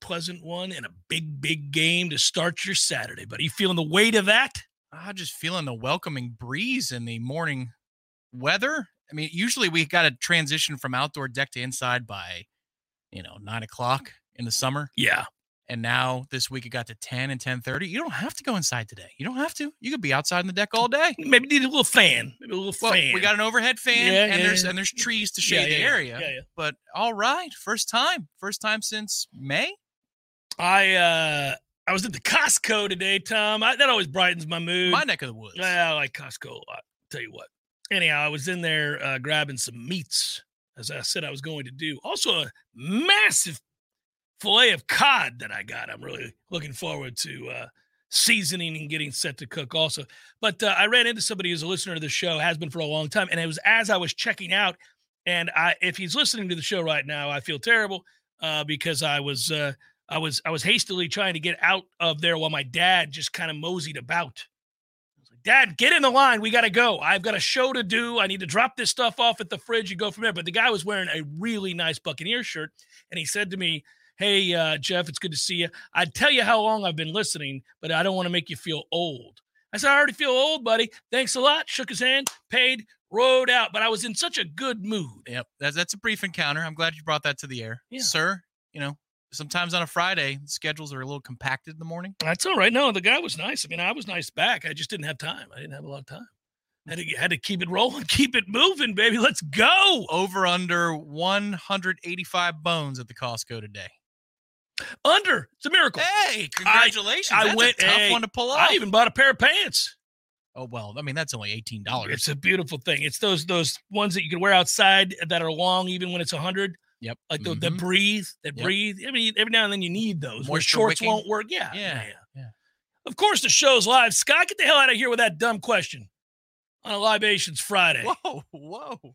pleasant one and a big, big game to start your Saturday. But are you feeling the weight of that? I'm just feeling the welcoming breeze in the morning weather. I mean, usually we got to transition from outdoor deck to inside by, you know, nine o'clock in the summer. Yeah. And now this week it got to 10 and 10:30. You don't have to go inside today. You don't have to. You could be outside on the deck all day. Maybe need a little fan. Maybe a little well, fan. We got an overhead fan Yeah, and yeah, there's yeah. and there's trees to shade the area. But all right, first time. First time since May. I uh I was at the Costco today, Tom. I, that always brightens my mood. My neck of the woods. Yeah, I like Costco a lot. Tell you what. Anyhow, I was in there uh, grabbing some meats, as I said I was going to do. Also, a massive fillet of cod that I got. I'm really looking forward to uh, seasoning and getting set to cook. Also, but uh, I ran into somebody who's a listener to the show, has been for a long time, and it was as I was checking out. And I, if he's listening to the show right now, I feel terrible uh, because I was. Uh, I was I was hastily trying to get out of there while my dad just kind of moseyed about. I was like, Dad, get in the line. We got to go. I've got a show to do. I need to drop this stuff off at the fridge and go from there. But the guy was wearing a really nice Buccaneer shirt, and he said to me, "Hey, uh, Jeff, it's good to see you. I'd tell you how long I've been listening, but I don't want to make you feel old." I said, "I already feel old, buddy. Thanks a lot." Shook his hand, paid, rode out. But I was in such a good mood. Yep. That's that's a brief encounter. I'm glad you brought that to the air. Yeah. Sir, you know, sometimes on a Friday, schedules are a little compacted in the morning. That's all right. No, the guy was nice. I mean, I was nice back. I just didn't have time. I didn't have a lot of time. Had to had to keep it rolling, keep it moving, baby. Let's go. Over under 185 bones at the Costco today. Under. It's a miracle. Hey, congratulations. I That's went a tough hey, one to pull off. I even bought a pair of pants. oh well, I mean that's only eighteen dollars. It's a beautiful thing. It's those those ones that you can wear outside that are long, even when it's hundred. Yep. Like the, that Mhm. breathe, that Yep. breathe. I mean, every now and then you need those. Where shorts wicking. won't work. Yeah, Yeah, yeah. Of course, the show's live. Scott, get the hell out of here with that dumb question on a Libations Friday. Whoa, whoa.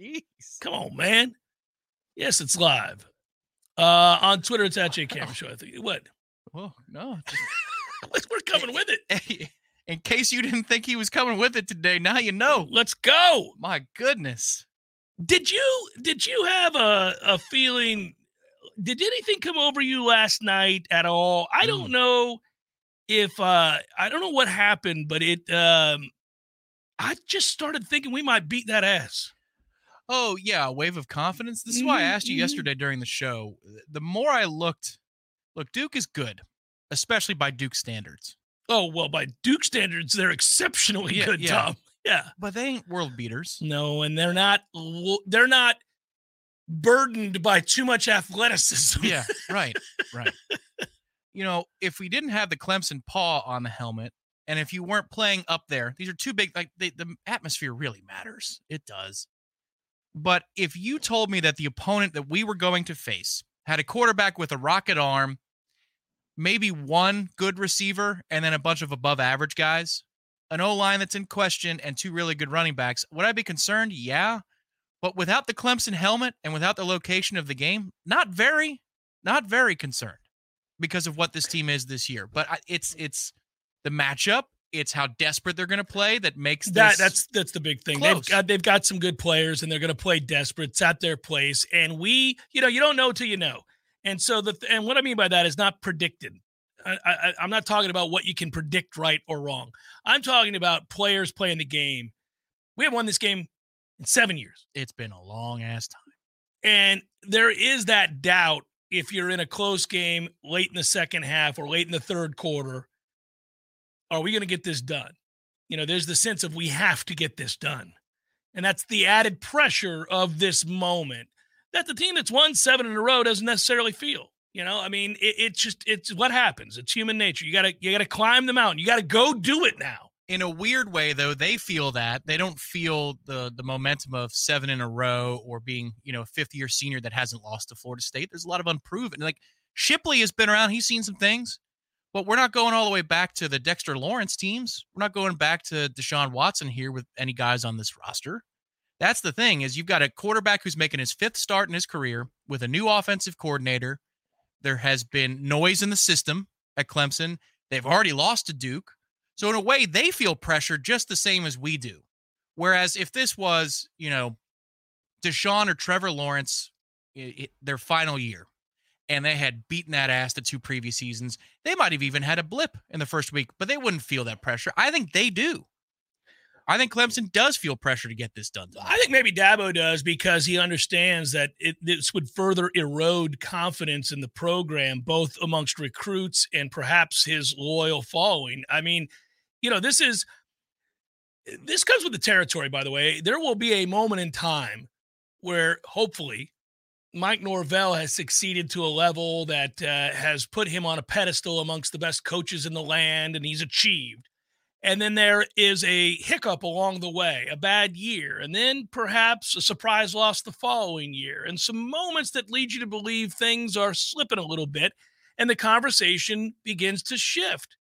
Jeez. Come on, man. Yes, it's live. Uh, on Twitter, it's at J Cameron Show. I think. What? Whoa, no. We're coming with it. In case you didn't think he was coming with it today, now you know. Let's go. My goodness. Did you did you have a, a feeling? Did anything come over you last night at all? I don't Mm. know if uh I don't know what happened, but it um I just started thinking we might beat that ass. Oh, yeah, a wave of confidence. This is why I Mhm, asked you mhm. yesterday during the show. The more I looked, look, Duke is good, especially by Duke standards. Oh well, by Duke standards, they're exceptionally Yeah, good, yeah. Tom. Yeah. But they ain't world beaters. No, and they're not they're not burdened by too much athleticism. Yeah, right, right. You know, if we didn't have the Clemson paw on the helmet, and if you weren't playing up there, these are two big. Like they, the atmosphere really matters. It does. But if you told me that the opponent that we were going to face had a quarterback with a rocket arm, maybe one good receiver, and then a bunch of above average guys, an O line that's in question, and two really good running backs, would I be concerned? Yeah. But without the Clemson helmet and without the location of the game, not very, not very concerned because of what this team is this year. But I, it's it's the matchup. It's how desperate they're going to play that makes That that's that's the big thing. close. They've got they've got some good players and they're going to play desperate. It's at their place, and we, you know, you don't know till you know. And so the and what I mean by that is not predicted. I, I, I'm not talking about what you can predict right or wrong. I'm talking about players playing the game. We have won this game in seven years, it's been a long ass time. and there is that doubt if you're in a close game late in the second half or late in the third quarter, are we going to get this done? You know, there's the sense of we have to get this done. And that's the added pressure of this moment that the team that's won seven in a row doesn't necessarily feel. You know, I mean, it, it's just it's what happens. It's human nature. You gotta you gotta climb the mountain. You gotta go do it now. In a weird way, though, they feel that they don't feel the the momentum of seven in a row or being you know a fifth year senior that hasn't lost to Florida State. There's a lot of unproven. Like Shipley has been around. He's seen some things. But we're not going all the way back to the Dexter Lawrence teams. We're not going back to Deshaun Watson here with any guys on this roster. That's the thing is you've got a quarterback who's making his fifth start in his career with a new offensive coordinator. There has been noise in the system at Clemson. They've already lost to Duke. So in a way, they feel pressure just the same as we do. Whereas if this was, you know, Deshaun or Trevor Lawrence, it, it, their final year, and they had beaten that ass the two previous seasons, they might have even had a blip in the first week, but they wouldn't feel that pressure. I think they do. I think Clemson does feel pressure to get this done. I think maybe Dabo does because he understands that it, this would further erode confidence in the program, both amongst recruits and perhaps his loyal following. I mean, you know, this is this comes with the territory, by the way. There will be a moment in time where hopefully Mike Norvell has succeeded to a level that uh, has put him on a pedestal amongst the best coaches in the land, and he's achieved and then there is a hiccup along the way, a bad year, and then perhaps a surprise loss the following year, and some moments that lead you to believe things are slipping a little bit, and the conversation begins to shift.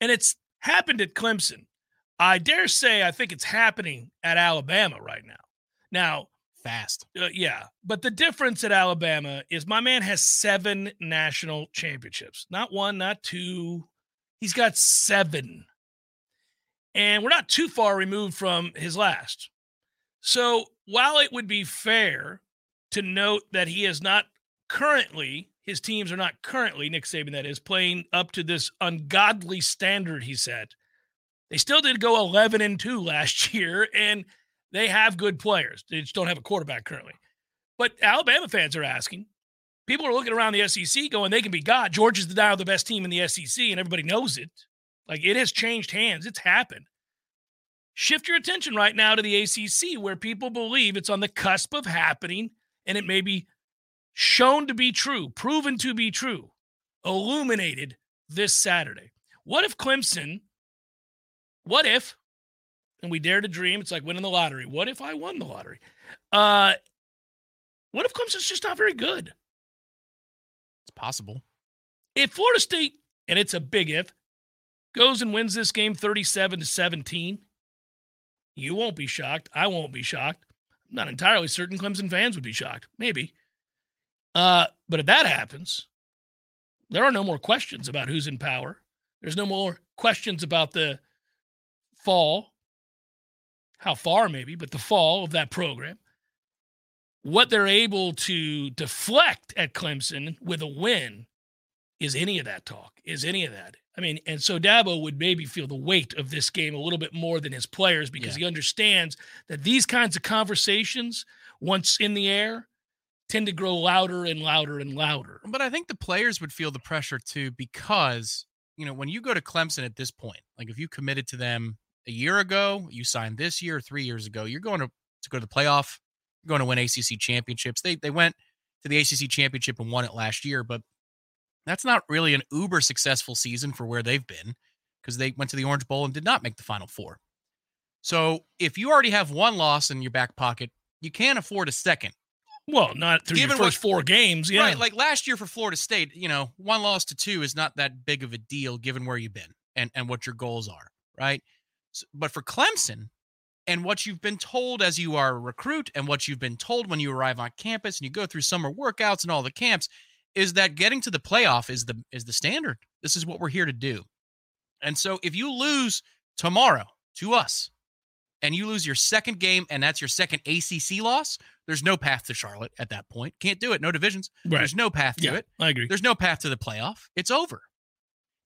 And it's happened at Clemson. I dare say I think it's happening at Alabama right now. Now, fast. Uh, yeah, but the difference at Alabama is my man has seven national championships. Not one, not two. He's got seven and we're not too far removed from his last. So while it would be fair to note that he is not currently, his teams are not currently, Nick Saban that is, playing up to this ungodly standard he set, they still did go 11 and 2 last year, and they have good players. They just don't have a quarterback currently. But Alabama fans are asking. People are looking around the SEC going, they can be God. Georgia's the now the best team in the SEC, and everybody knows it. Like it has changed hands. It's happened. Shift your attention right now to the ACC, where people believe it's on the cusp of happening and it may be shown to be true, proven to be true, illuminated this Saturday. What if Clemson, what if, and we dare to dream, it's like winning the lottery. What if I won the lottery? Uh, what if Clemson's just not very good? It's possible. If Florida State, and it's a big if, goes and wins this game 37 to 17, you won't be shocked. I won't be shocked. I'm not entirely certain Clemson fans would be shocked. Maybe. Uh, but if that happens, there are no more questions about who's in power. There's no more questions about the fall, how far maybe, but the fall of that program. What they're able to deflect at Clemson with a win is any of that talk, is any of that. I mean, and so Dabo would maybe feel the weight of this game a little bit more than his players because yeah. he understands that these kinds of conversations, once in the air, tend to grow louder and louder and louder. But I think the players would feel the pressure too because, you know, when you go to Clemson at this point, like if you committed to them a year ago, you signed this year, three years ago, you're going to, to go to the playoff, you're going to win ACC championships. They, they went to the ACC championship and won it last year, but that's not really an uber successful season for where they've been because they went to the Orange Bowl and did not make the Final Four. So if you already have one loss in your back pocket, you can't afford a second. Well, not through Given your first what, four games, yeah. Right, like last year for Florida State, you know, one loss to two is not that big of a deal given where you've been and and what your goals are, right? So, but for Clemson and what you've been told as you are a recruit and what you've been told when you arrive on campus and you go through summer workouts and all the camps, is that getting to the playoff is the is the standard. This is what we're here to do. And so if you lose tomorrow to us and you lose your second game and that's your second ACC loss, there's no path to Charlotte at that point. Can't do it. No divisions. Right. There's no path to yeah, it. I agree. There's no path to the playoff. It's over.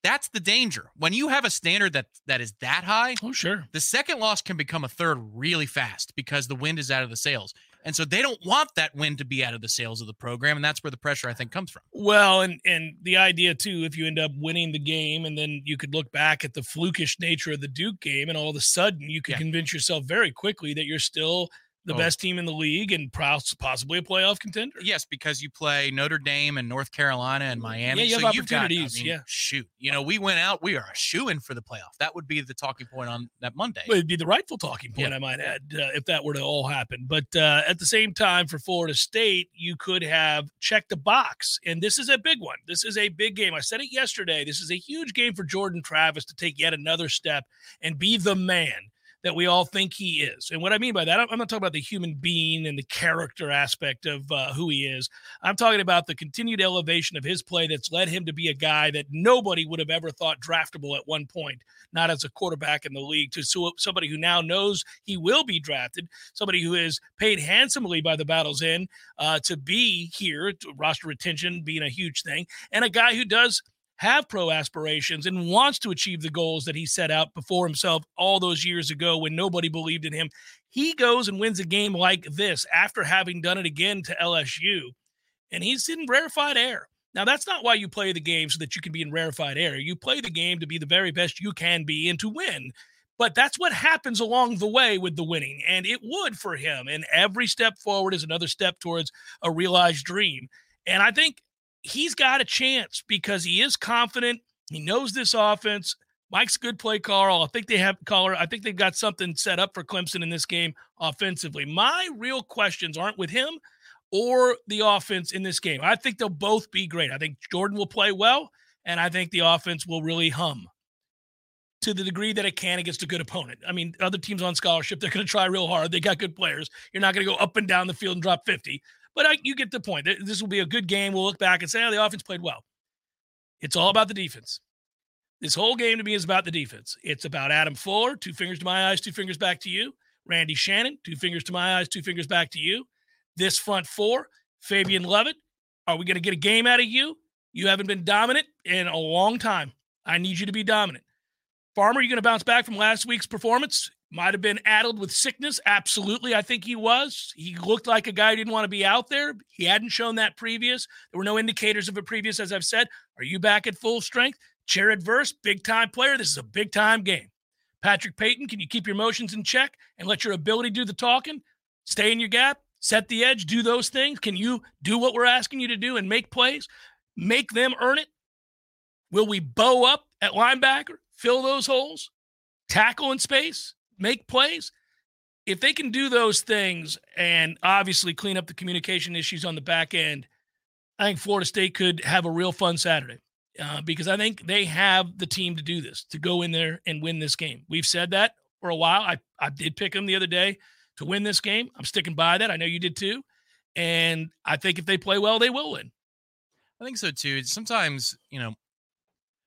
That's the danger. When you have a standard that that is that high, Oh, sure. the second loss can become a third really fast because the wind is out of the sails. And so they don't want that wind to be out of the sails of the program. And that's where the pressure, I think, comes from. Well, and and the idea too, if you end up winning the game, and then you could look back at the flukish nature of the Duke game, and all of a sudden you could Yeah. convince yourself very quickly that you're still the Oh. best team in the league and possibly a playoff contender. Yes, because you play Notre Dame and North Carolina and Miami. Yeah, you so have you've got, I opportunities, mean, yeah. Shoot. You know, we went out, we are a shoe in for the playoff. That would be the talking point on that Monday. Well, it'd be the rightful talking point, Yeah. I might add, uh, if that were to all happen. But uh, at the same time, for Florida State, you could have checked the box. And this is a big one. This is a big game. I said it yesterday. This is a huge game for Jordan Travis to take yet another step and be the man that we all think he is. And what I mean by that, I'm not talking about the human being and the character aspect of uh, who he is. I'm talking about the continued elevation of his play that's led him to be a guy that nobody would have ever thought draftable at one point not as a quarterback in the league, to somebody who now knows he will be drafted, somebody who is paid handsomely by the Battle's End uh, to be here, to roster retention being a huge thing, and a guy who does have pro aspirations and wants to achieve the goals that he set out before himself all those years ago when nobody believed in him. He goes and wins a game like this after having done it again to LSU, and he's in rarefied air. Now, that's not why you play the game so that you can be in rarefied air. You play the game to be the very best you can be and to win. But that's what happens along the way with the winning. And it would for him. And every step forward is another step towards a realized dream. And I think he's got a chance because he is confident. He knows this offense. Mike's a good play caller. I think they have caller. I think they've got something set up for Clemson in this game offensively. My real questions aren't with him or the offense in this game. I think they'll both be great. I think Jordan will play well, and I think the offense will really hum to the degree that it can against a good opponent. I mean, other teams on scholarship, they're going to try real hard. They got good players. You're not going to go up and down the field and drop 50. But I, you get the point. This will be a good game. We'll look back and say, oh, the offense played well. It's all about the defense. This whole game to me is about the defense. It's about Adam Fuller, two fingers to my eyes, two fingers back to you. Randy Shannon, two fingers to my eyes, two fingers back to you. This front four, Fabian Lovett, are we going to get a game out of you? You haven't been dominant in a long time. I need you to be dominant. Farmer, you going to bounce back from last week's performance? Might have been addled with sickness. Absolutely. I think he was. He looked like a guy who didn't want to be out there. He hadn't shown that previous. There were no indicators of it previous, as I've said. Are you back at full strength? Jared Verse, big time player. This is a big time game. Patrick Payton, can you keep your emotions in check and let your ability do the talking? Stay in your gap, set the edge, do those things. Can you do what we're asking you to do and make plays? Make them earn it? Will we bow up at linebacker, fill those holes, tackle in space, make plays? If they can do those things and obviously clean up the communication issues on the back end, I think Florida State could have a real fun Saturday uh, because I think they have the team to do this, to go in there and win this game. We've said that for a while. I, I did pick them the other day to win this game. I'm sticking by that. I know you did too. And I think if they play well, they will win. I think so too. Sometimes, you know,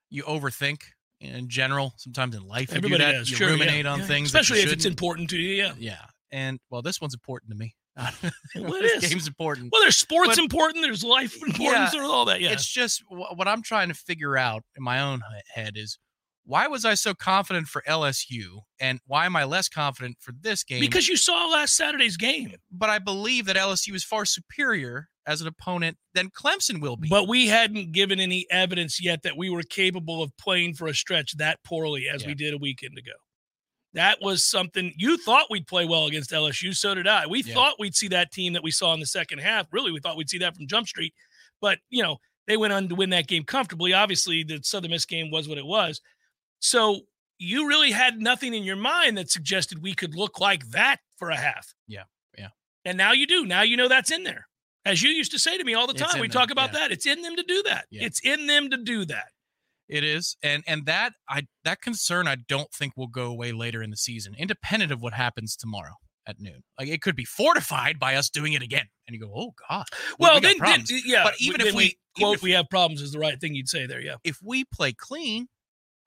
you overthink in general. Sometimes in life, you do Everybody that. does. You Sure, yeah, ruminate on yeah. things, especially if it's important to you. Yeah. Yeah, and well, this one's important to me. Well, it this is. game's important. Well, there's sports But- important. There's life important. Yeah, there's all that. Yeah. It's just what I'm trying to figure out in my own head is why was I so confident for LSU, and why am I less confident for this game? because you saw last Saturday's game. but I believe that LSU is far superior as an opponent than Clemson will be. But we hadn't given any evidence yet that we were capable of playing for a stretch that poorly as we did a weekend ago. That was something you thought we'd play well against LSU. So did I. We Yeah. thought we'd see that team that we saw in the second half. Really, we thought we'd see that from Jump Street. But, you know, they went on to win that game comfortably. Obviously, the Southern Miss game was what it was. So you really had nothing in your mind that suggested we could look like that for a half. Yeah, yeah. And now you do. Now you know that's in there. As you used to say to me all the time, we them, talk about yeah. that. It's in them to do that. Yeah. It's in them to do that. It is, and and that I that concern I don't think will go away later in the season, independent of what happens tomorrow at noon. Like it could be fortified by us doing it again, and you go, oh god. we- Well, we then, then yeah. But even if then we- even quote, if- we have problems is the right thing you'd say there. Yeah. if we play clean,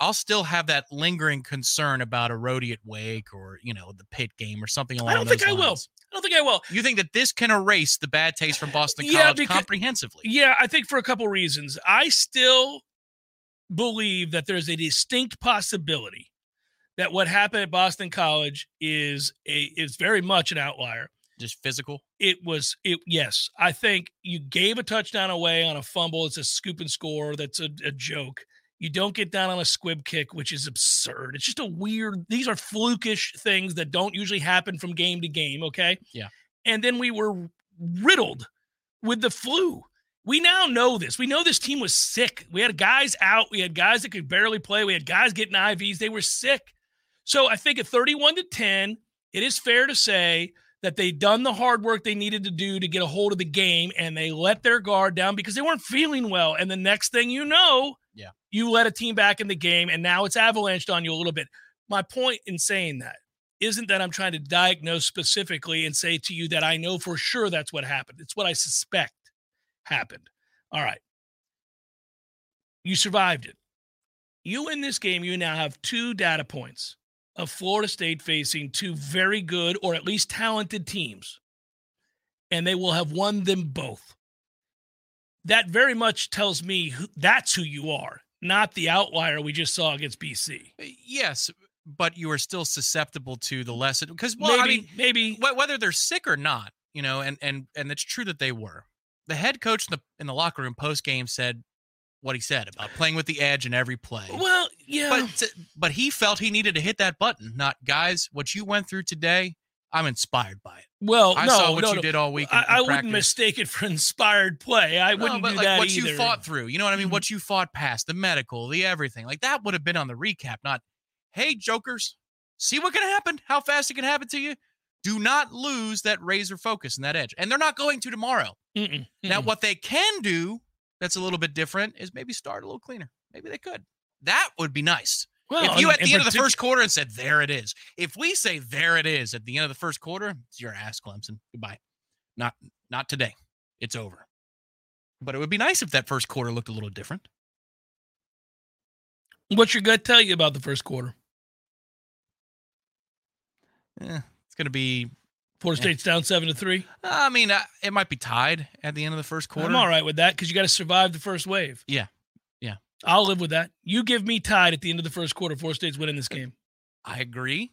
I'll still have that lingering concern about a roadie at Wake or you know the Pitt game or something along. I don't think those I will. I don't think I will. You think that this can erase the bad taste from Boston Yeah, College because- comprehensively? Yeah, I think for a couple reasons. I still believe that there's a distinct possibility that what happened at Boston College is a is very much an outlier. Just physical. It was it yes. I think you gave a touchdown away on a fumble. It's a scoop and score. That's a, a joke. You don't get down on a squib kick, which is absurd. It's just a weird, these are flukish things that don't usually happen from game to game. Okay. Yeah. And then we were riddled with the flu. We now know this. We know this team was sick. We had guys out. We had guys that could barely play. We had guys getting IVs. They were sick. So I think at 31 to 10, it is fair to say that they done the hard work they needed to do to get a hold of the game and they let their guard down because they weren't feeling well. And the next thing you know, you let a team back in the game and now it's avalanched on you a little bit. My point in saying that isn't that I'm trying to diagnose specifically and say to you that I know for sure that's what happened. It's what I suspect happened. All right. You survived it. You in this game, you now have two data points of Florida State facing two very good or at least talented teams, and they will have won them both. That very much tells me who, that's who you are, not the outlier we just saw against BC. Uh, yes, but you are still susceptible to the lesson because well, maybe, I mean, maybe whether they're sick or not, you know, and and and it's true that they were. The head coach in the in the locker room post game said what he said about playing with the edge in every play. Well, yeah, but but he felt he needed to hit that button. Not guys, what you went through today. I'm inspired by it. Well, I no, saw what no, you no. did all week. I, I wouldn't mistake it for inspired play. I wouldn't but do like that what either. you fought through. You know what I mean? Mm-hmm. What you fought past, the medical, the everything. Like that would have been on the recap, not, hey, jokers, see what can happen, how fast it can happen to you. Do not lose that razor focus and that edge. And they're not going to tomorrow. Mm-mm, Now, mm-mm. what they can do that's a little bit different is maybe start a little cleaner. Maybe they could. That would be nice. Well, if you at the end of the first quarter and said, there it is. If we say there it is at the end of the first quarter, it's your ass, Clemson. Goodbye. Not not today. It's over. But it would be nice if that first quarter looked a little different. what's your gut tell you about the first quarter? Eh, it's going to be. Florida Yeah. State's down seven to three. I mean, uh, it might be tied at the end of the first quarter. I'm all right with that because you got to survive the first wave. Yeah. I'll live with that. You give me tied at the end of the first quarter. Four State's winning this game. I agree.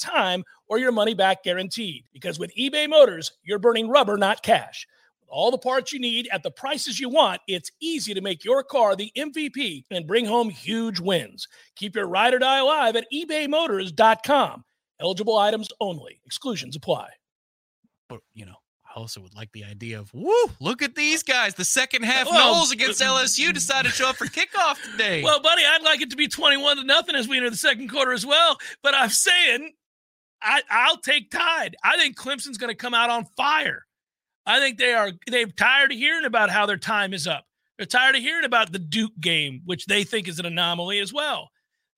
time or your money back guaranteed. Because with eBay Motors, you're burning rubber, not cash. With all the parts you need at the prices you want, it's easy to make your car the MVP and bring home huge wins. Keep your ride or die alive at ebaymotors.com. Eligible items only, exclusions apply. But, you know, I also would like the idea of, woo, look at these guys. The second half Well, Noles against uh, LSU decided to show up for kickoff today. Well, buddy, I'd like it to be 21 to nothing as we enter the second quarter as well. But I'm saying I, I'll take tied. I think Clemson's going to come out on fire. I think they are they're tired of hearing about how their time is up. They're tired of hearing about the Duke game, which they think is an anomaly as well.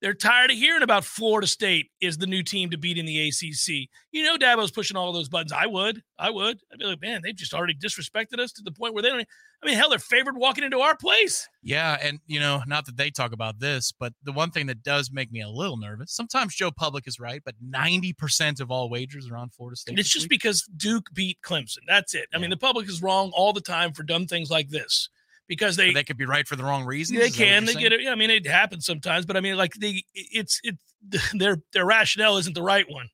They're tired of hearing about Florida State is the new team to beat in the ACC. You know, Dabo's pushing all those buttons. I would, I would. I'd be like, man, they've just already disrespected us to the point where they don't. I mean, hell, they're favored walking into our place. Yeah, and you know, not that they talk about this, but the one thing that does make me a little nervous. Sometimes Joe Public is right, but ninety percent of all wagers are on Florida State. And it's just week. because Duke beat Clemson. That's it. I mean, the public is wrong all the time for dumb things like this because they they could be right for the wrong reasons. they Is that what can they saying? get it. Yeah, I mean, it happens sometimes, but I mean, like the it's it their their rationale isn't the right one.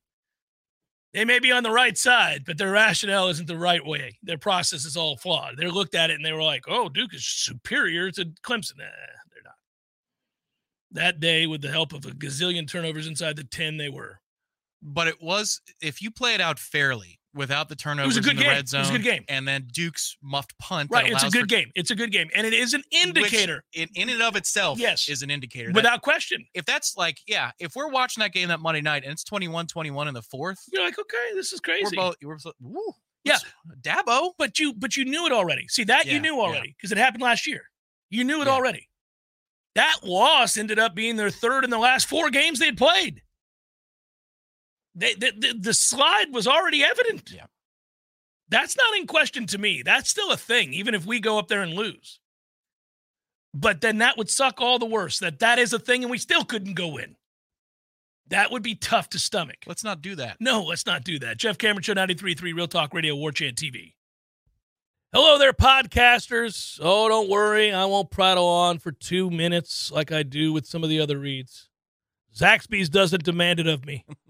They may be on the right side, but their rationale isn't the right way. Their process is all flawed. They looked at it and they were like, "Oh, Duke is superior to Clemson." Nah, they're not. That day, with the help of a gazillion turnovers inside the ten, they were. But it was if you play it out fairly without the turnovers was a good in the game. red It was a good game. and then Duke's muffed punt. Right, it's a good for- game. It's a good game, and it is an indicator, in, in and of itself. Yes. is an indicator. that without question. if that's like, yeah, if we're watching that game that Monday night and it's 21-21 in the fourth, You're like, okay, this is crazy. we're both we're woo, Yeah. Dabo. but you but you knew it already. See that you knew already because it happened last year. You knew it Yeah. already. That loss ended up being their third in the last four games they'd played. They, the, the, the slide was already evident. Yeah. That's not in question to me. That's still a thing, even if we go up there and lose. But then that would suck all the worse that that is a thing and we still couldn't go in. That would be tough to stomach. Let's not do that. No, let's not do that. Jeff Cameron Show 93.3 Real Talk Radio, War Chant TV. Hello there, podcasters. Oh, don't worry. I won't prattle on for two minutes like I do with some of the other reads. Zaxby's doesn't demand it of me.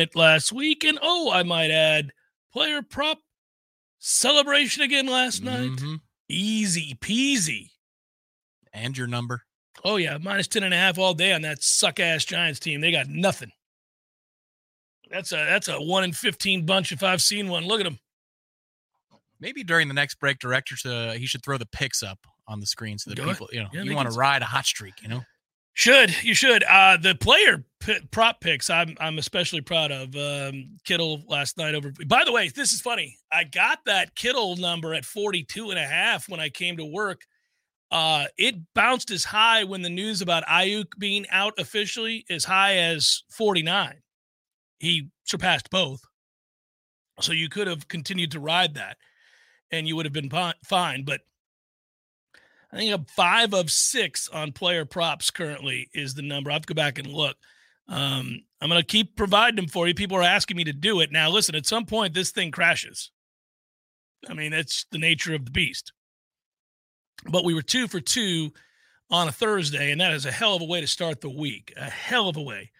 It last week, and oh, I might add, player prop celebration again last night. Mhm. Easy peasy. And your number. Oh yeah, minus 10 and a half all day on that suck ass Giants team. They got nothing. That's a that's a one in 15 bunch if I've seen one. Look at them. Maybe during the next break, director, uh, he should throw the picks up on the screen so that people, you know, Yeah, you want to ride a hot streak, you know? Should you should. Uh the player p- prop picks I'm I'm especially proud of um Kittle last night over by the way this is funny. I got that Kittle number at 42 and a half when I came to work. Uh it bounced as high when the news about Aiyuk being out officially as high as 49 he surpassed both. So you could have continued to ride that and you would have been fi- fine but I think I'm five of six on player props currently is the number. I have to go back and look. Um, I'm going to keep providing them for you. People are asking me to do it. Now, listen, at some point, this thing crashes. I mean, that's the nature of the beast. But we were two for two on a Thursday, and that is a hell of a way to start the week. A hell of a way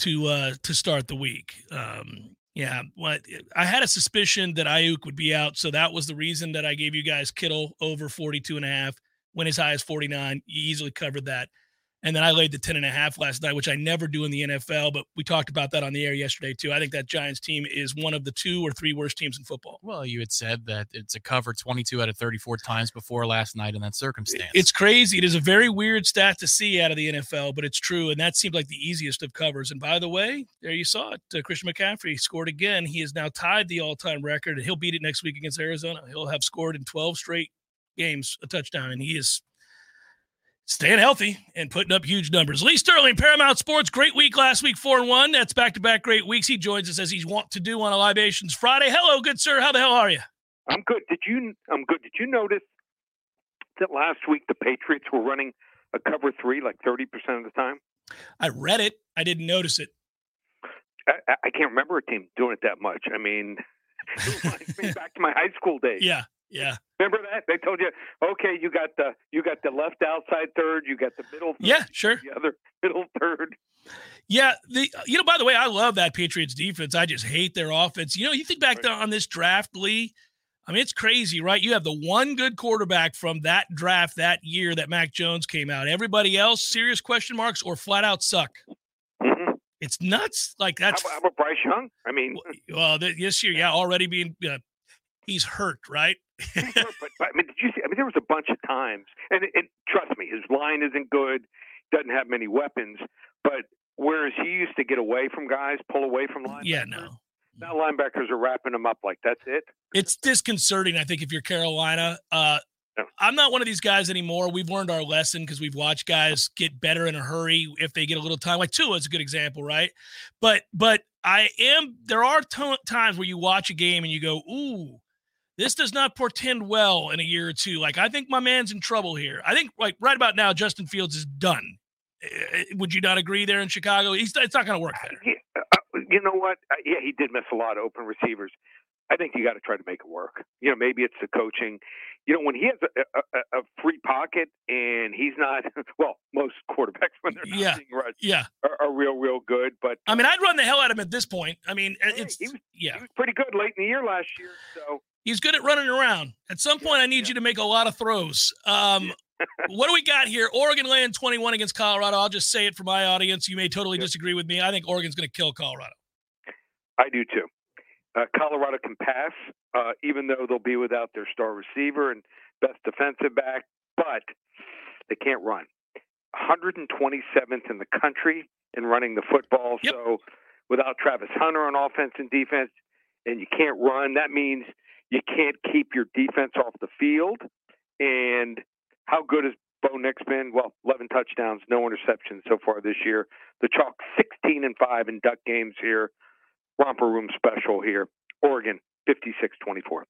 to uh to start the week. Um, yeah, what I had a suspicion that Aiyuk would be out, so that was the reason that I gave you guys Kittle over 42 and a half went as high as 49. You easily covered that. And then I laid the 10 and a half last night, which I never do in the NFL, but we talked about that on the air yesterday too. I think that Giants team is one of the two or three worst teams in football. Well, you had said that it's a cover 22 out of 34 times before last night in that circumstance. It's crazy. It is a very weird stat to see out of the NFL, but it's true. And that seemed like the easiest of covers. And by the way, there you saw it. Uh, Christian McCaffrey scored again. He has now tied the all time record, and he'll beat it next week against Arizona. He'll have scored in 12 straight games a touchdown, and he is staying healthy and putting up huge numbers. Lee Sterling, Paramount Sports, great week last week, four and one. That's back to back great weeks. He joins us as he's wont to do on a Libations Friday. Hello, good sir. How the hell are you? I'm good. Did you? I'm good. Did you notice that last week the Patriots were running a cover three like 30 percent of the time? I read it. I didn't notice it. I, I- I can't remember a team doing it that much. I mean, it reminds me back to my high school days. Yeah, yeah, Remember that? They told you, okay, you got the you got the left outside third, you got the middle, third, yeah. Sure. the other middle third. Yeah, the you know, by the way, I love that Patriots defense. I just hate their offense. You know, you think back Right. to, on this draft, Lee. I mean, it's crazy, right? You have the one good quarterback from that draft that year that Mac Jones came out. Everybody else, serious question marks or flat out suck. hmm It's nuts. Like that's how about Bryce Young? I mean, well, th- this year, yeah, already being uh, he's hurt, right? but, but I mean, did you see? I mean, there was a bunch of times, and, and trust me, his line isn't good, doesn't have many weapons, but whereas he used to get away from guys, pull away from linebackers, yeah, no. now linebackers are wrapping him up like that's it. it's disconcerting. I think if you're Carolina, uh, Yeah. I'm not one of these guys anymore. We've learned our lesson because we've watched guys get better in a hurry if they get a little time. Like Tua is a good example, right? But but I am. There are to- times where you watch a game and you go, "Ooh, this does not portend well in a year or two. Like I think my man's in trouble here. I think like right about now, Justin Fields is done. Eh, Would you not agree there in Chicago? He's it's not going to work there. Uh, you know what? Uh, yeah, he did miss a lot of open receivers. I think you got to try to make it work. You know, maybe it's the coaching. You know, when he has a, a, a free pocket and he's not well, most quarterbacks when they're not Yeah. being rushed Yeah. are, are real, real good. But I mean, I'd run the hell out of him at this point. I mean, it's he was- yeah. he was pretty good late in the year last year. So He's good at running around. At some point, I need yeah. you to make a lot of throws. Um, what do we got here? Oregon laying 21 against Colorado. I'll just say it for my audience. You may totally Yeah. disagree with me. I think Oregon's going to kill Colorado. I do too. Uh, Colorado can pass, uh, even though they'll be without their star receiver and best defensive back, but they can't run. 127th in the country in running the football. Yep. So without Travis Hunter on offense and defense, and you can't run, that means you can't keep your defense off the field. And how good has Bo Nix been? Well, 11 touchdowns, no interceptions so far this year. The Chalk 16 and 5 in duck games here. Romper room special here. Oregon 56-24.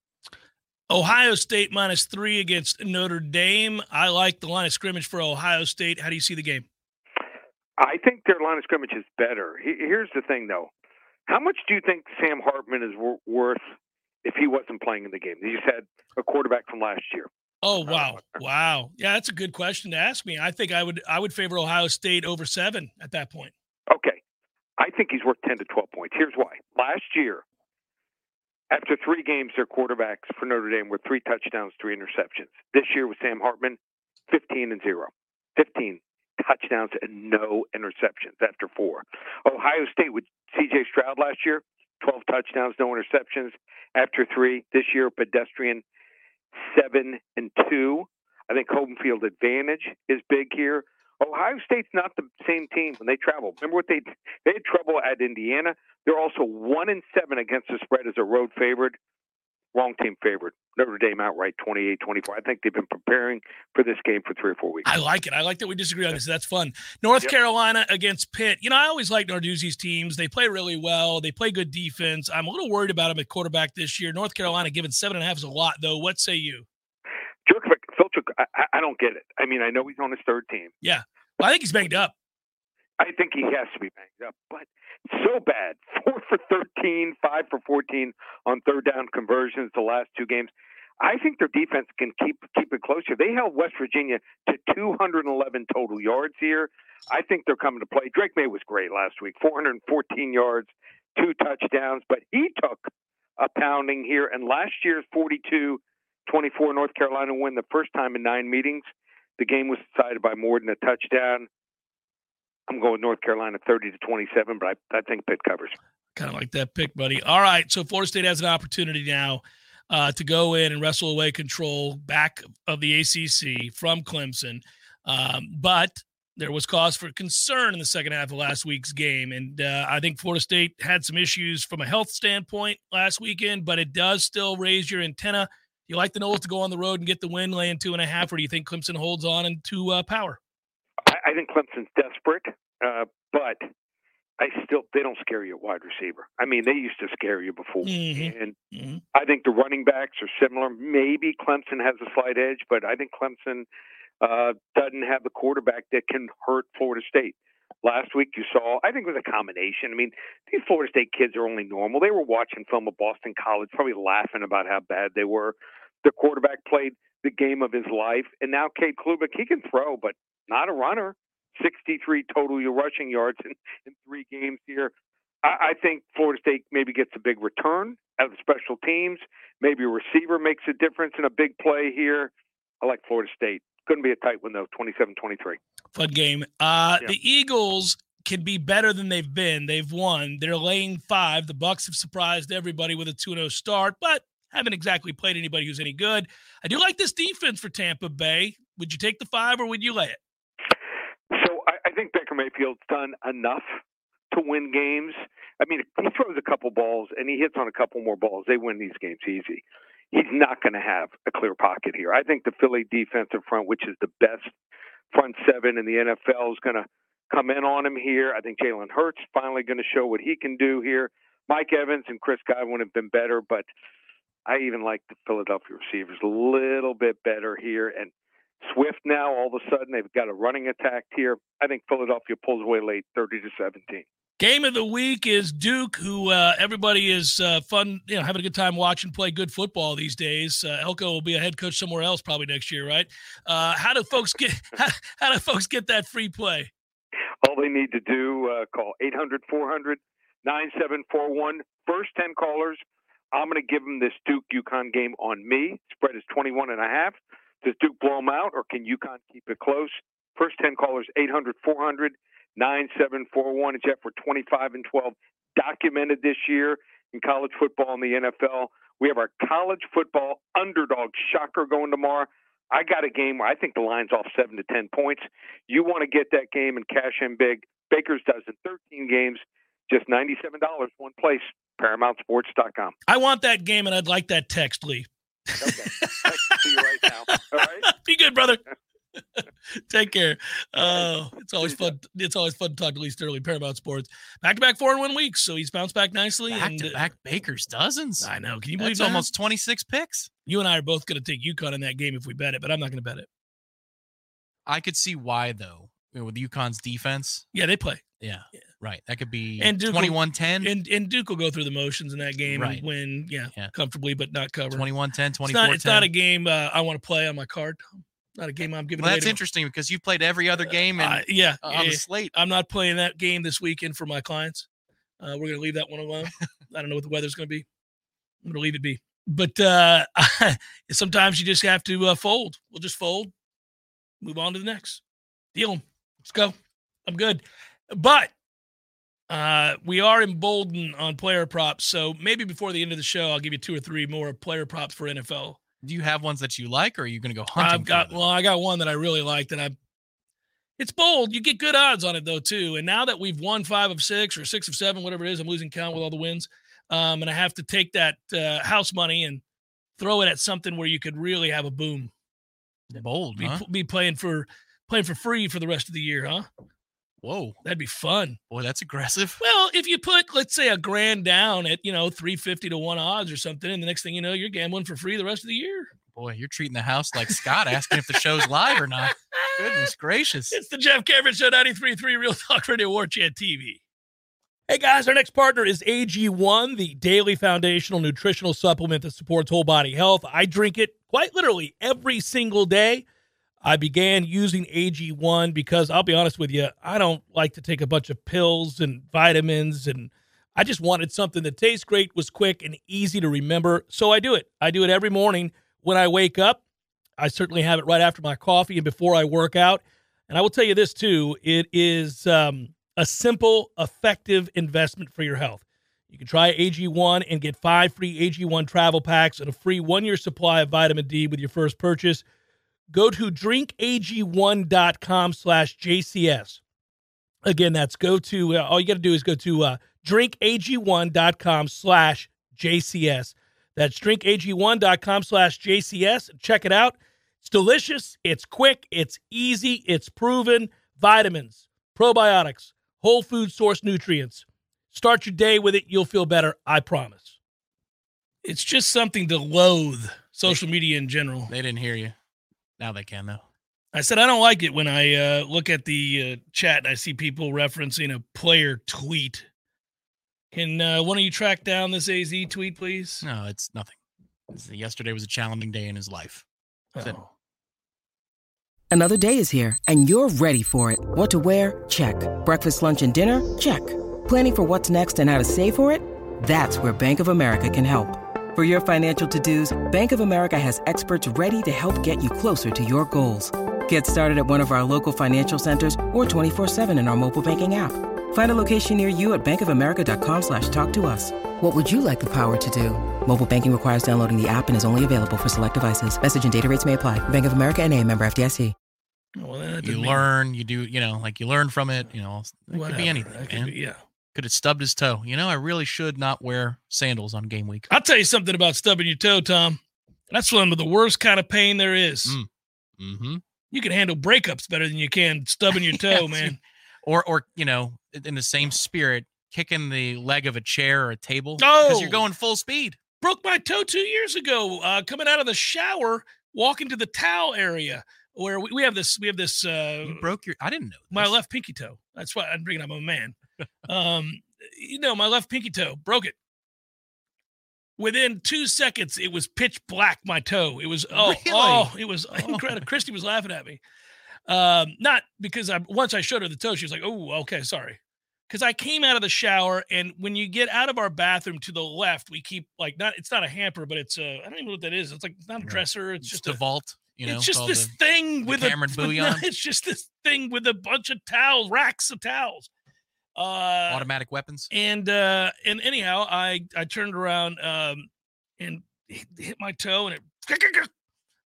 Ohio State minus three against Notre Dame. I like the line of scrimmage for Ohio State. How do you see the game? I think their line of scrimmage is better. Here's the thing, though. How much do you think Sam Hartman is worth if he wasn't playing in the game? You said a quarterback from last year. Oh, oh wow, wow. Yeah, that's a good question to ask me. I think I would I would favor Ohio State over seven at that point. Okay. I think he's worth 10 to 12 points. Here's why. Last year, after three games, their quarterbacks for Notre Dame were three touchdowns, three interceptions. This year with Sam Hartman, 15 and 0. 15 touchdowns and no interceptions after four. Ohio State with CJ Stroud last year, 12 touchdowns, no interceptions after three. This year, pedestrian, 7 and 2. I think home field advantage is big here. Ohio State's not the same team when they travel. Remember what they they had trouble at Indiana. They're also one and seven against the spread as a road favorite. Wrong team favorite. Notre Dame outright 28-24. I think they've been preparing for this game for three or four weeks. I like it. I like that we disagree on this. That's fun. North Yep. Carolina against Pitt. You know, I always like Narduzzi's teams. They play really well. They play good defense. I'm a little worried about him at quarterback this year. North Carolina giving seven and a half is a lot, though. What say you? Jurkovec, Filchuk, I, I- I don't get it. I mean, I know he's on his third team. Yeah. Well, I think he's banged up. I think he has to be banged up, but so bad. Four for 13, five for 14 on third down conversions the last two games. I think their defense can keep keep it closer. They held West Virginia to 211 total yards here. I think they're coming to play. Drake Maye was great last week, 414 yards, two touchdowns, but he took a pounding here. And last year's 42 24 North Carolina win, the first time in nine meetings, the game was decided by more than a touchdown. I'm going North Carolina 30 to 27, but I, I think Pitt covers. Kind of like that pick, buddy. All right. So Florida State has an opportunity now uh, to go in and wrestle away control back of the ACC from Clemson. Um, but there was cause for concern in the second half of last week's game. And uh, I think Florida State had some issues from a health standpoint last weekend, but it does still raise your antenna. You like the Noles to go on the road and get the win, laying two and a half, or do you think Clemson holds on into uh, power? I, I think Clemson's desperate, uh, but I still they don't scare you at wide receiver. I mean, they used to scare you before, Mhm. and Mhm. I think the running backs are similar. Maybe Clemson has a slight edge, but I think Clemson uh, doesn't have the quarterback that can hurt Florida State. Last week, you saw, I think it was a combination. I mean, these Florida State kids are only normal. They were watching film of Boston College, probably laughing about how bad they were. The quarterback played the game of his life, and now Cade Klubnik, he can throw, but not a runner. 63 total rushing yards in, in three games here. I, I think Florida State maybe gets a big return out of the special teams. Maybe a receiver makes a difference in a big play here. I like Florida State. Couldn't be a tight one, though, 27 23. Fun game. Uh, Yeah. The Eagles can be better than they've been. They've won. They're laying five. The Bucks have surprised everybody with a 2-0 start, but haven't exactly played anybody who's any good. I do like this defense for Tampa Bay. Would you take the five or would you lay it? So I, I think Baker Mayfield's done enough to win games. I mean, he throws a couple balls and he hits on a couple more balls. They win these games easy. He's not going to have a clear pocket here. I think the Philly defensive front, which is the best front seven in the NFL, is going to come in on him here. I think Jalen Hurts finally going to show what he can do here. Mike Evans and Chris Godwin have been better, but I even like the Philadelphia receivers a little bit better here. And Swift now, all of a sudden, they've got a running attack here. I think Philadelphia pulls away late, 30 to 17. Game of the week is Duke, who uh, everybody is uh, fun, you know, having a good time watching play good football these days. Uh, Elko will be a head coach somewhere else probably next year, right? Uh, how do folks get how, how do folks get that free play? All they need to do uh, call 800 400 9741. First 10 callers, I'm going to give them this Duke UConn game on me. Spread is 21 and a half. Does Duke blow them out, or can UConn keep it close? First 10 callers, 800 400 9741. Jeff, we're 25 and 12 documented this year in college football and the NFL. We have our college football underdog shocker going tomorrow. I got a game where I think the line's off seven to 10 points. You want to get that game and cash in big. Baker's dozen, 13 games, just $97, one place, ParamountSports.com. I want that game and I'd like that text, Lee. Okay. See you right now. All right. Be good, brother. Take care. Oh, it's always fun. It's always fun to talk to Lee Sterling, Paramount Sports. Back to back four in one week, so he's bounced back nicely. Back and, to uh, back Baker's dozens. I know. Can you believe That's that? almost 26 picks. You and I are both going to take UConn in that game if we bet it, but I'm not going to bet it. I could see why though. You know, with UConn's defense. Yeah, they play, Yeah. Yeah. Right. That could be And Duke will- 21-10, and and Duke will go through the motions in that game Right. and win, yeah, Yeah. comfortably, but not cover. 21-10, 24-10. It's not, it's not a game uh, I want to play on my card. Not a game I'm giving. well, away that's interesting because you've played every other game and, Uh, yeah, uh, on yeah. the slate. I'm not playing that game this weekend for my clients. Uh, we're going to leave that one alone. I don't know what the weather's going to be. I'm going to leave it be. But uh, sometimes you just have to uh, fold. We'll just fold, move on to the next. Deal. Let's go. I'm good. But uh, we are emboldened on player props. So maybe before the end of the show, I'll give you two or three more player props for NFL. Do you have ones that you like or are you going to go hunting? I've got for them? well, I got one that I really like that I. It's bold. You get good odds on it though too. And now that we've won five of six or six of seven, whatever it is, I'm losing count with all the wins. Um, and I have to take that uh, house money and throw it at something where you could really have a boom. bold, Be, huh? be playing for playing for free for the rest of the year, huh? Whoa, That'd be fun. boy, that's aggressive. Well, if you put let's say a grand down at you know three fifty to one odds or something, and the next thing you know, you're gambling for free the rest of the year. Boy, you're treating the house like Scott asking if the show's live or not. Goodness gracious. It's the Jeff Cameron Show 93.3 Real Talk Radio War Chant TV. Hey guys, our next partner is AG1, the daily foundational nutritional supplement that supports whole body health. I drink it quite literally every single day. I began using AG1 because I'll be honest with you, I don't like to take a bunch of pills and vitamins and I just wanted something that tastes great, was quick and easy to remember. So I do it. I do it every morning when I wake up. I certainly have it right after my coffee and before I work out. And I will tell you this too it is um, a simple, effective investment for your health. You can try AG1 and get five free AG1 travel packs and a free one year supply of vitamin D with your first purchase. Go to drinkag1.com slash JCS. Again, that's go to, uh, all you got to do is go to uh, drinkag1.com slash JCS. That's drinkag1.com slash JCS. Check it out. It's delicious. It's quick. It's easy. It's proven. Vitamins, probiotics, whole food source nutrients. Start your day with it. You'll feel better. I promise. It's just something to loathe social media in general. They didn't hear you. Now they can though. I said I don't like it when I uh, look at the uh, chat and I see people referencing a player tweet. Can uh, one of you track down this AZ tweet, please? No, it's nothing. It's- yesterday was a challenging day in his life. That's it. Oh. Another day is here, and you're ready for it. What to wear? Check. Breakfast, lunch, and dinner? Check. Planning for what's next and how to save for it? That's where Bank of America can help. For your financial to dos, Bank of America has experts ready to help get you closer to your goals. Get started at one of our local financial centers or 24-7 in our mobile banking app. Find a location near you at bankofamerica.com slash talk to us. What would you like the power to do? Mobile banking requires downloading the app and is only available for select devices. Message and data rates may apply. Bank of America and a member FDIC. Well, You mean- learn, you do, you know, like you learn from it. You know, it could be anything. Could man. be- yeah. Could have stubbed his toe. You know, I really should not wear sandals on game week. I'll tell you something about stubbing your toe, Tom. That's one of the worst kind of pain there is. Mm. Mm-hmm. You can handle breakups better than you can stubbing your toe, Yes, man. Or, or you know, in the same spirit, kicking the leg of a chair or a table Oh! because you're going full speed. Broke my toe two years ago, uh, coming out of the shower, walking to the towel area where we, we have this. We have this. Uh, You broke your. I didn't know. my left pinky toe. That's why I'm bringing up. I'm a man. Um, you know, my left pinky toe broke it. Within two seconds, it was pitch black. My toe. It was oh Really? oh, it was Oh. incredible. Christy was laughing at me, um, not because I once I showed her the toe, she was like, "Oh, okay, sorry." Because I came out of the shower, and when you get out of our bathroom to the left, we keep like not. It's not a hamper, but it's a. I don't even know what that is. It's like it's not a dresser. It's It's just the a, vault. You know, it's just this the- thing with Cameron a It's just this thing with a bunch of towels, racks of towels. Uh, automatic weapons. and uh, and anyhow, I I turned around um, and hit, my toe, and it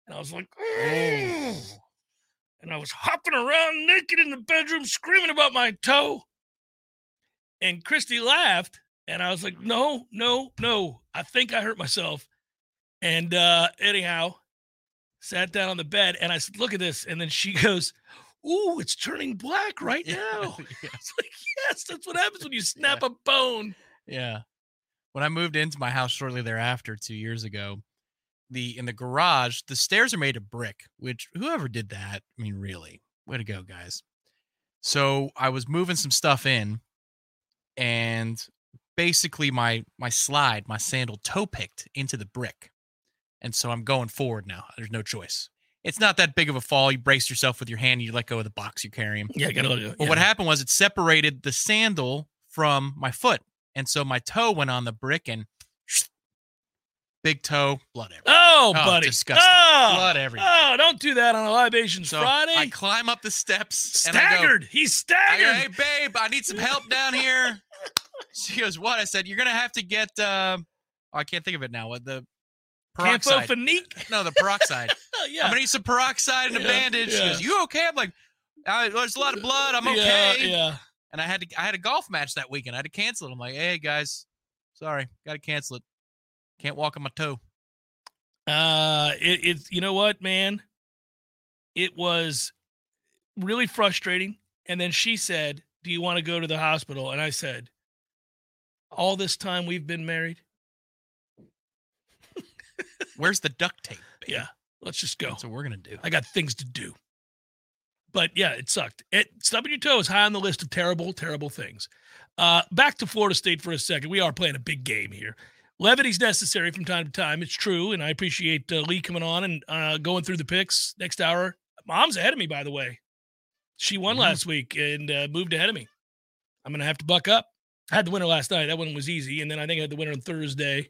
and I was like, oh. and I was hopping around naked in the bedroom, screaming about my toe. And Christy laughed, and I was like, no, no, no, I think I hurt myself. And uh, anyhow, sat down on the bed, and I said, look at this, and then she goes. Ooh, it's turning black right now. yeah. It's like, yes, that's what happens when you snap a bone. Yeah. When I moved into my house shortly thereafter, two years ago, the in the garage, the stairs are made of brick, which whoever did that, I mean, really, way to go, guys. So I was moving some stuff in, and basically my my slide, my sandal toe picked into the brick. And so I'm going forward now. There's no choice. It's not that big of a fall. You brace yourself with your hand, you let go of the box you're carrying. Yeah, gotta. But what happened was it separated the sandal from my foot. And so my toe went on the brick and big toe, blood everywhere. Oh, Oh, buddy. disgusting. Oh, Blood everywhere. Oh, don't do that on a libations So Friday. I climb up the steps and I go, staggered. He's I go, staggered. hey babe, I need some help down here. She goes, what? I said, you're gonna have to get uh, oh, I can't think of it now. What the peroxide? Campho-Phenique. No, the peroxide. Oh, I'm gonna need some peroxide and a Yeah, bandage. She yeah. goes, you okay? I'm like, uh, there's a lot of blood. I'm Yeah, okay. Yeah. and I had to I had a golf match that weekend. I had to cancel it. I'm like, hey guys, sorry, got to cancel it. Can't walk on my toe. Uh, it, it's you know what, man. It was really frustrating. And then she said, "Do you want to go to the hospital?" And I said, "All this time we've been married. Where's the duct tape? Yeah, let's just go. That's what we're gonna do. I got things to do." But yeah, it sucked. It stubbing your toe is high on the list of terrible, terrible things. Uh, back to Florida State for a second. We are playing a big game here. Levity's necessary from time to time. It's true, and I appreciate uh, Lee coming on and uh, going through the picks next hour. Mom's ahead of me, by the way. She won Mhm. last week and uh, moved ahead of me. I'm gonna have to buck up. I had the winner last night. That one was easy, and then I think I had the winner on Thursday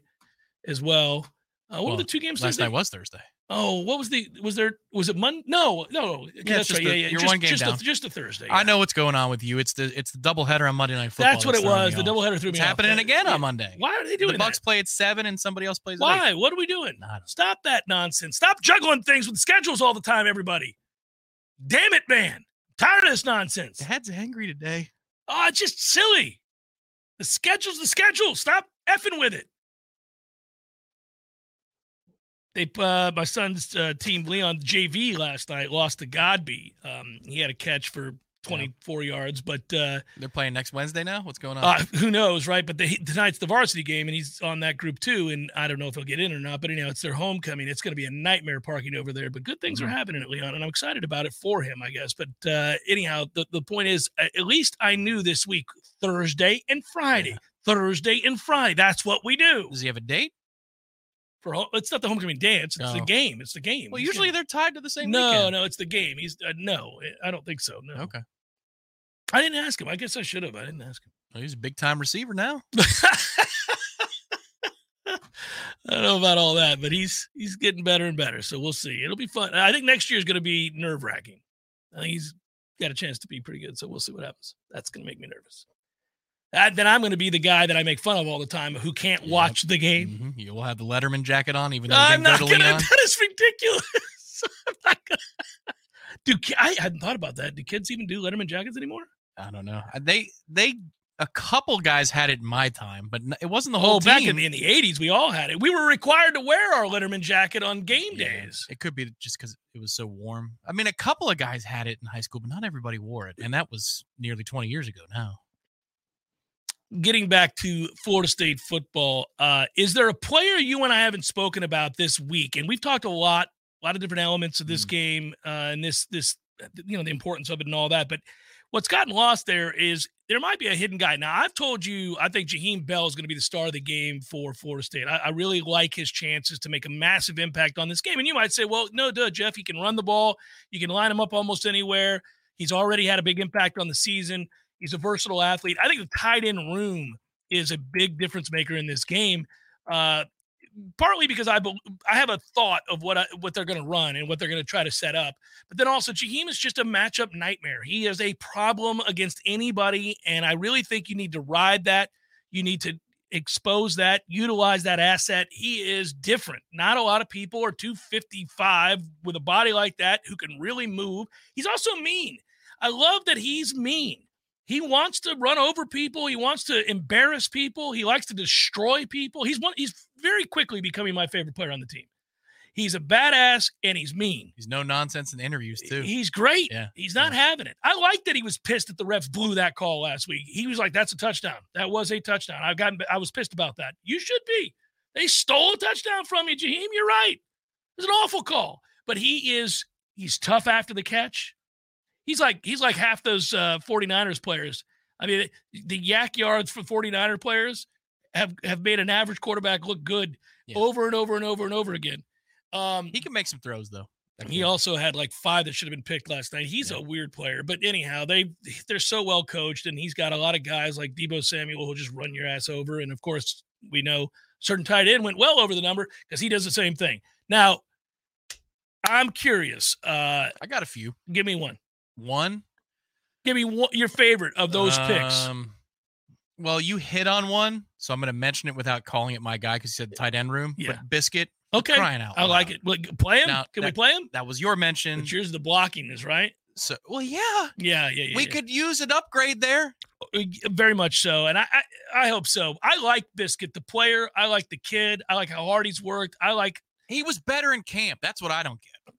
as well. Uh, what Well, were the two games? Last Thursday? night was Thursday. Oh, what was the? Was there? Was it Monday? No, no. okay, Yeah, that's just right. the- yeah, yeah. you're just, one game just down. A, just a Thursday. I know what's going on with you. It's the it's the doubleheader on Monday Night Football. That's what it was. The doubleheader threw It's me off. happening Yeah, again yeah. on Monday. Why are they doing it? the Bucs that? play at seven and somebody else plays at. Why? What are we doing? Stop that nonsense. Stop juggling things with schedules all the time, everybody. Damn it, man. tired of this nonsense. Dad's angry today. Oh, it's just silly. The schedule's the schedule. Stop effing with it. They, uh, my son's uh, team, Leon JV, last night lost to Godby. Um, he had a catch for 24 yards, but uh, They're playing next Wednesday now. What's going on? uh, who knows, right? But they, tonight's the varsity game, and he's on that group too. And I don't know if he'll get in or not. But anyhow, it's their homecoming. It's going to be a nightmare parking over there. But good things Mhm. are happening at Leon, and I'm excited about it for him, I guess. But uh, anyhow, the, the point is, at least I knew this week Thursday and Friday. Thursday and Friday. That's what we do. Does he have a date? For ho- it's not the homecoming dance. It's the game. It's the game. Well, usually gonna- they're tied to the same no, weekend. no, it's the game. He's uh, no, I don't think so. No, Okay. I didn't ask him. I guess I should have. I didn't ask him. Well, he's a big time receiver now. I don't know about all that, but he's he's getting better and better. So we'll see. It'll be fun. I think next year is going to be nerve wracking. I think he's got a chance to be pretty good. So we'll see what happens. That's going to make me nervous. And then I'm going to be the guy that I make fun of all the time who can't Yep. watch the game. Mhm. You will have the Letterman jacket on, even though I'm not going to. That is ridiculous. I'm not gonna, do I hadn't thought about that. Do kids even do Letterman jackets anymore? I don't know. Uh, They they a couple guys had it in my time, but it wasn't the whole Oh, back in team. the, in the 80s, we all had it. We were required to wear our Letterman jacket on game Yeah, days. It could be just because it was so warm. I mean, a couple of guys had it in high school, but not everybody wore it, and that was nearly 20 years ago now. Getting back to Florida State football, uh, is there a player you and I haven't spoken about this week? And we've talked a lot, a lot of different elements of this Mm. game uh, and this, this, you know, the importance of it and all that. But what's gotten lost there is there might be a hidden guy. Now, I've told you, I think Jaheim Bell is going to be the star of the game for Florida State. I, I, really like his chances to make a massive impact on this game. And you might say, well, no, duh, Jeff, he can run the ball. You can line him up almost anywhere. He's already had a big impact on the season. He's a versatile athlete. I think the tight end room is a big difference maker in this game. Uh, partly because I I have a thought of what I, what they're going to run and what they're going to try to set up, but then also Jaheim is just a matchup nightmare. He is a problem against anybody, and I really think you need to ride that. You need to expose that, utilize that asset. He is different. Not a lot of people are 255 with a body like that who can really move. He's also mean. I love that he's mean. He wants to run over people. He wants to embarrass people. He likes to destroy people. He's one. He's very quickly becoming my favorite player on the team. He's a badass and he's mean. He's no nonsense in interviews too. He's great. Yeah. He's not yeah. having it. I like that he was pissed that the refs blew that call last week. He was like, "That's a touchdown. That was a touchdown." I've gotten. I was pissed about that. You should be. They stole a touchdown from you, Jaheim. You're right. It's an awful call, but he is. He's tough after the catch. He's like he's like half those uh, 49ers players. I mean, the YAC yards for 49er players have have made an average quarterback look good yeah. over and over and over and over again. Um, he can make some throws though. He also had like five that should have been picked last night. He's yeah. a weird player, but anyhow, they they're so well coached, and he's got a lot of guys like Deebo Samuel who'll just run your ass over. And of course, we know certain tight end went well over the number because he does the same thing. Now, I'm curious. Uh, I got a few. Give me one. One. Give me one, your favorite of those um, picks. Well, you hit on one, so I'm going to mention it without calling it my guy because you said tight end room. Yeah. But Biscuit. Okay. Crying out. I like it. Play him. Now, Can that, we play him? That was your mention. But yours the blocking is right. So well, yeah, yeah, yeah. yeah we yeah. could use an upgrade there. Uh, very much so, and I, I, I hope so. I like Biscuit, the player. I like the kid. I like how hard he's worked. I like. He was better in camp. That's what I don't get.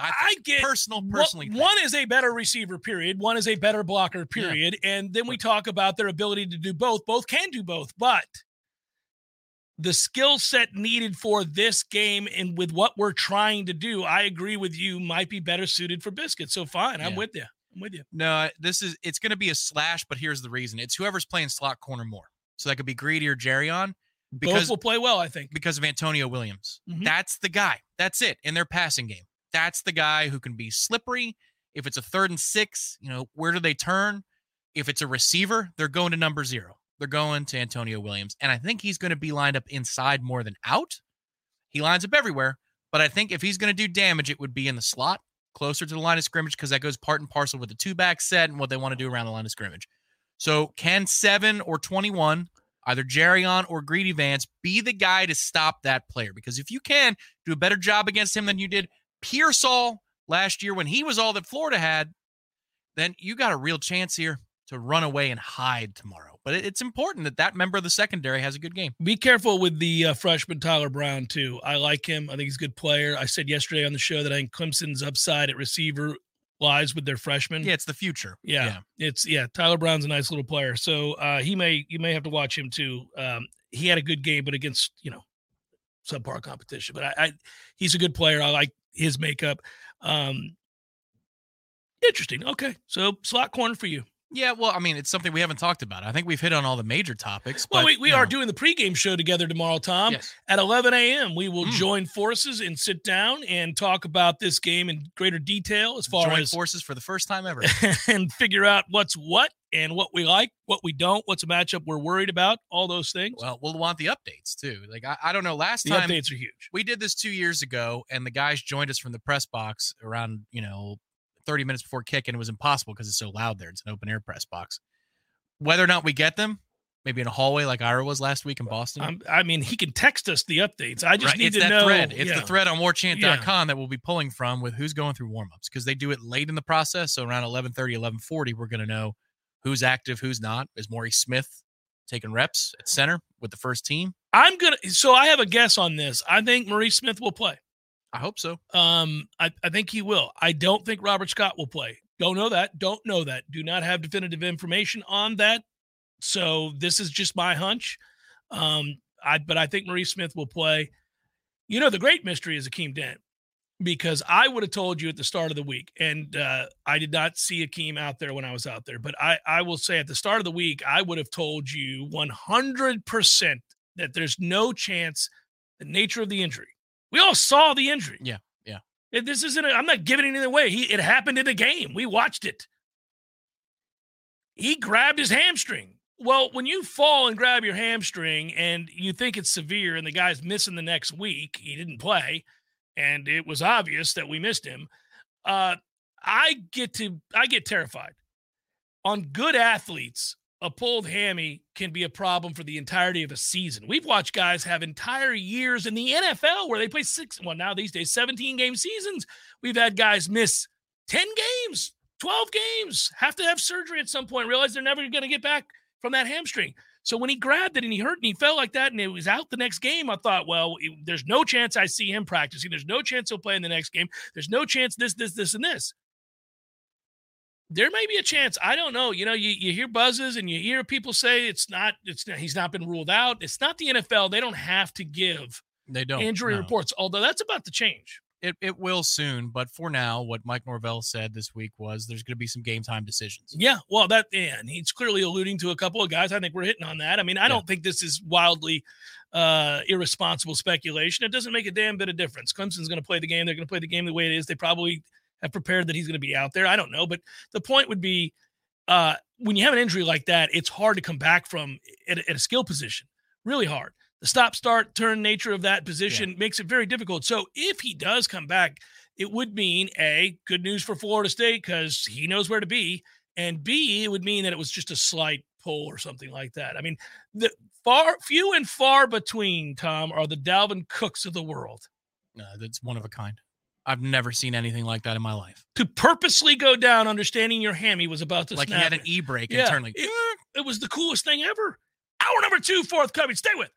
I, I get personal, personally. One, one, is a better receiver, period. One is a better blocker, period. Yeah. And then we talk about their ability to do both. Both can do both, but the skill set needed for this game and with what we're trying to do, I agree with you, might be better suited for Biscuit. So fine, I'm with you. I'm with you. No, this is it's going to be a slash, but here's the reason: it's whoever's playing slot corner more. So that could be Greedy or Jarrian. Because, Both will play well, I think, because of Antonio Williams. Mm-hmm. That's the guy. That's it in their passing game. That's the guy who can be slippery. If it's a third and six, you know, where do they turn? If it's a receiver, they're going to number zero. They're going to Antonio Williams. And I think he's going to be lined up inside more than out. He lines up everywhere. But I think if he's going to do damage, it would be in the slot, closer to the line of scrimmage, because that goes part and parcel with the two back set and what they want to do around the line of scrimmage. So can seven or 21, either Jarrian or Greedy Vance, be the guy to stop that player? Because if you can do a better job against him than you did Pearsall last year when he was all that Florida had, then you got a real chance here to run away and hide tomorrow. But it's important that that member of the secondary has a good game. Be careful with the uh, freshman Tyler Brown too. I like him. I think he's a good player. I said yesterday on the show that I think Clemson's upside at receiver lies with their freshman. Yeah, it's the future. Yeah, yeah. it's yeah. Tyler Brown's a nice little player, so uh, he may you may have to watch him too. Um, he had a good game, but against you know subpar competition. But I, I he's a good player. I like his makeup. Um, interesting. Okay, so slot corner for you. Yeah, well, I mean, it's something we haven't talked about. I think we've hit on all the major topics. Well, but, we, we are know. doing the pregame show together tomorrow, Tom. Yes. At 11 a.m., we will mm. join forces and sit down and talk about this game in greater detail as far join as forces for the first time ever and figure out what's what and what we like, what we don't, what's a matchup we're worried about, all those things. Well, we'll want the updates too. Like I, I don't know. Last the time updates are huge. We did this two years ago, and the guys joined us from the press box around you know 30 minutes before kick, and it was impossible because it's so loud there. It's an open air press box whether or not we get them, maybe in a hallway like Ira was last week in Boston. Um, I mean, he can text us the updates. I just right. need it's to that know. Thread. It's yeah. the thread on warchant.com yeah. that we'll be pulling from with who's going through warmups because they do it late in the process. So around 1130, 1140, we're going to know who's active, who's not. Is Maurice Smith taking reps at center with the first team? I'm going to. So I have a guess on this. I think Maurice Smith will play. I hope so. Um, I, I think he will. I don't think Robert Scott will play. Don't know that. Don't know that. Do not have definitive information on that. So this is just my hunch. Um, I but I think Maurice Smith will play. You know, the great mystery is Akeem Dent. Because I would have told you at the start of the week, and uh, I did not see Akeem out there when I was out there. But I, I will say at the start of the week, I would have told you 100% that there's no chance the nature of the injury. We all saw the injury. Yeah, yeah. It, this isn't. i am not giving it anything away. He, it happened in the game. We watched it. He grabbed his hamstring. Well, when you fall and grab your hamstring and you think it's severe, and the guy's missing the next week, he didn't play and it was obvious that we missed him. Uh, I get to I get terrified. On good athletes, a pulled hammy can be a problem for the entirety of a season. We've watched guys have entire years in the NFL where they play six, well, now these days, 17 game seasons. We've had guys miss 10 games, 12 games, have to have surgery at some point, realize they're never going to get back from that hamstring. So when he grabbed it and he hurt and he felt like that and it was out the next game, I thought, well, there's no chance I see him practicing. There's no chance he'll play in the next game. There's no chance this, this, this, and this. There may be a chance. I don't know. You know, you, you hear buzzes and you hear people say it's not, it's not, he's not been ruled out. It's not the NFL. They don't have to give they don't injury no. reports, although that's about to change it, it will soon, but for now, what Mike Norvell said this week was there's going to be some game time decisions. Yeah, well, that and he's clearly alluding to a couple of guys. I think we're hitting on that. I mean, I yeah. don't think this is wildly uh, irresponsible speculation. It doesn't make a damn bit of difference. Clemson's going to play the game. They're going to play the game the way it is. They probably have prepared that he's going to be out there. I don't know, but the point would be uh, when you have an injury like that, it's hard to come back from at, at a skill position. Really hard the stop start turn nature of that position yeah. makes it very difficult. So if he does come back, it would mean a good news for Florida State because he knows where to be, and B it would mean that it was just a slight pull or something like that. I mean, the far few and far between Tom are the Dalvin Cooks of the world. No, that's one of a kind. I've never seen anything like that in my life. To purposely go down, understanding your hammy was about to like snap. he had an e brake yeah, internally. It, it was the coolest thing ever. Hour number two, forthcoming. Stay with.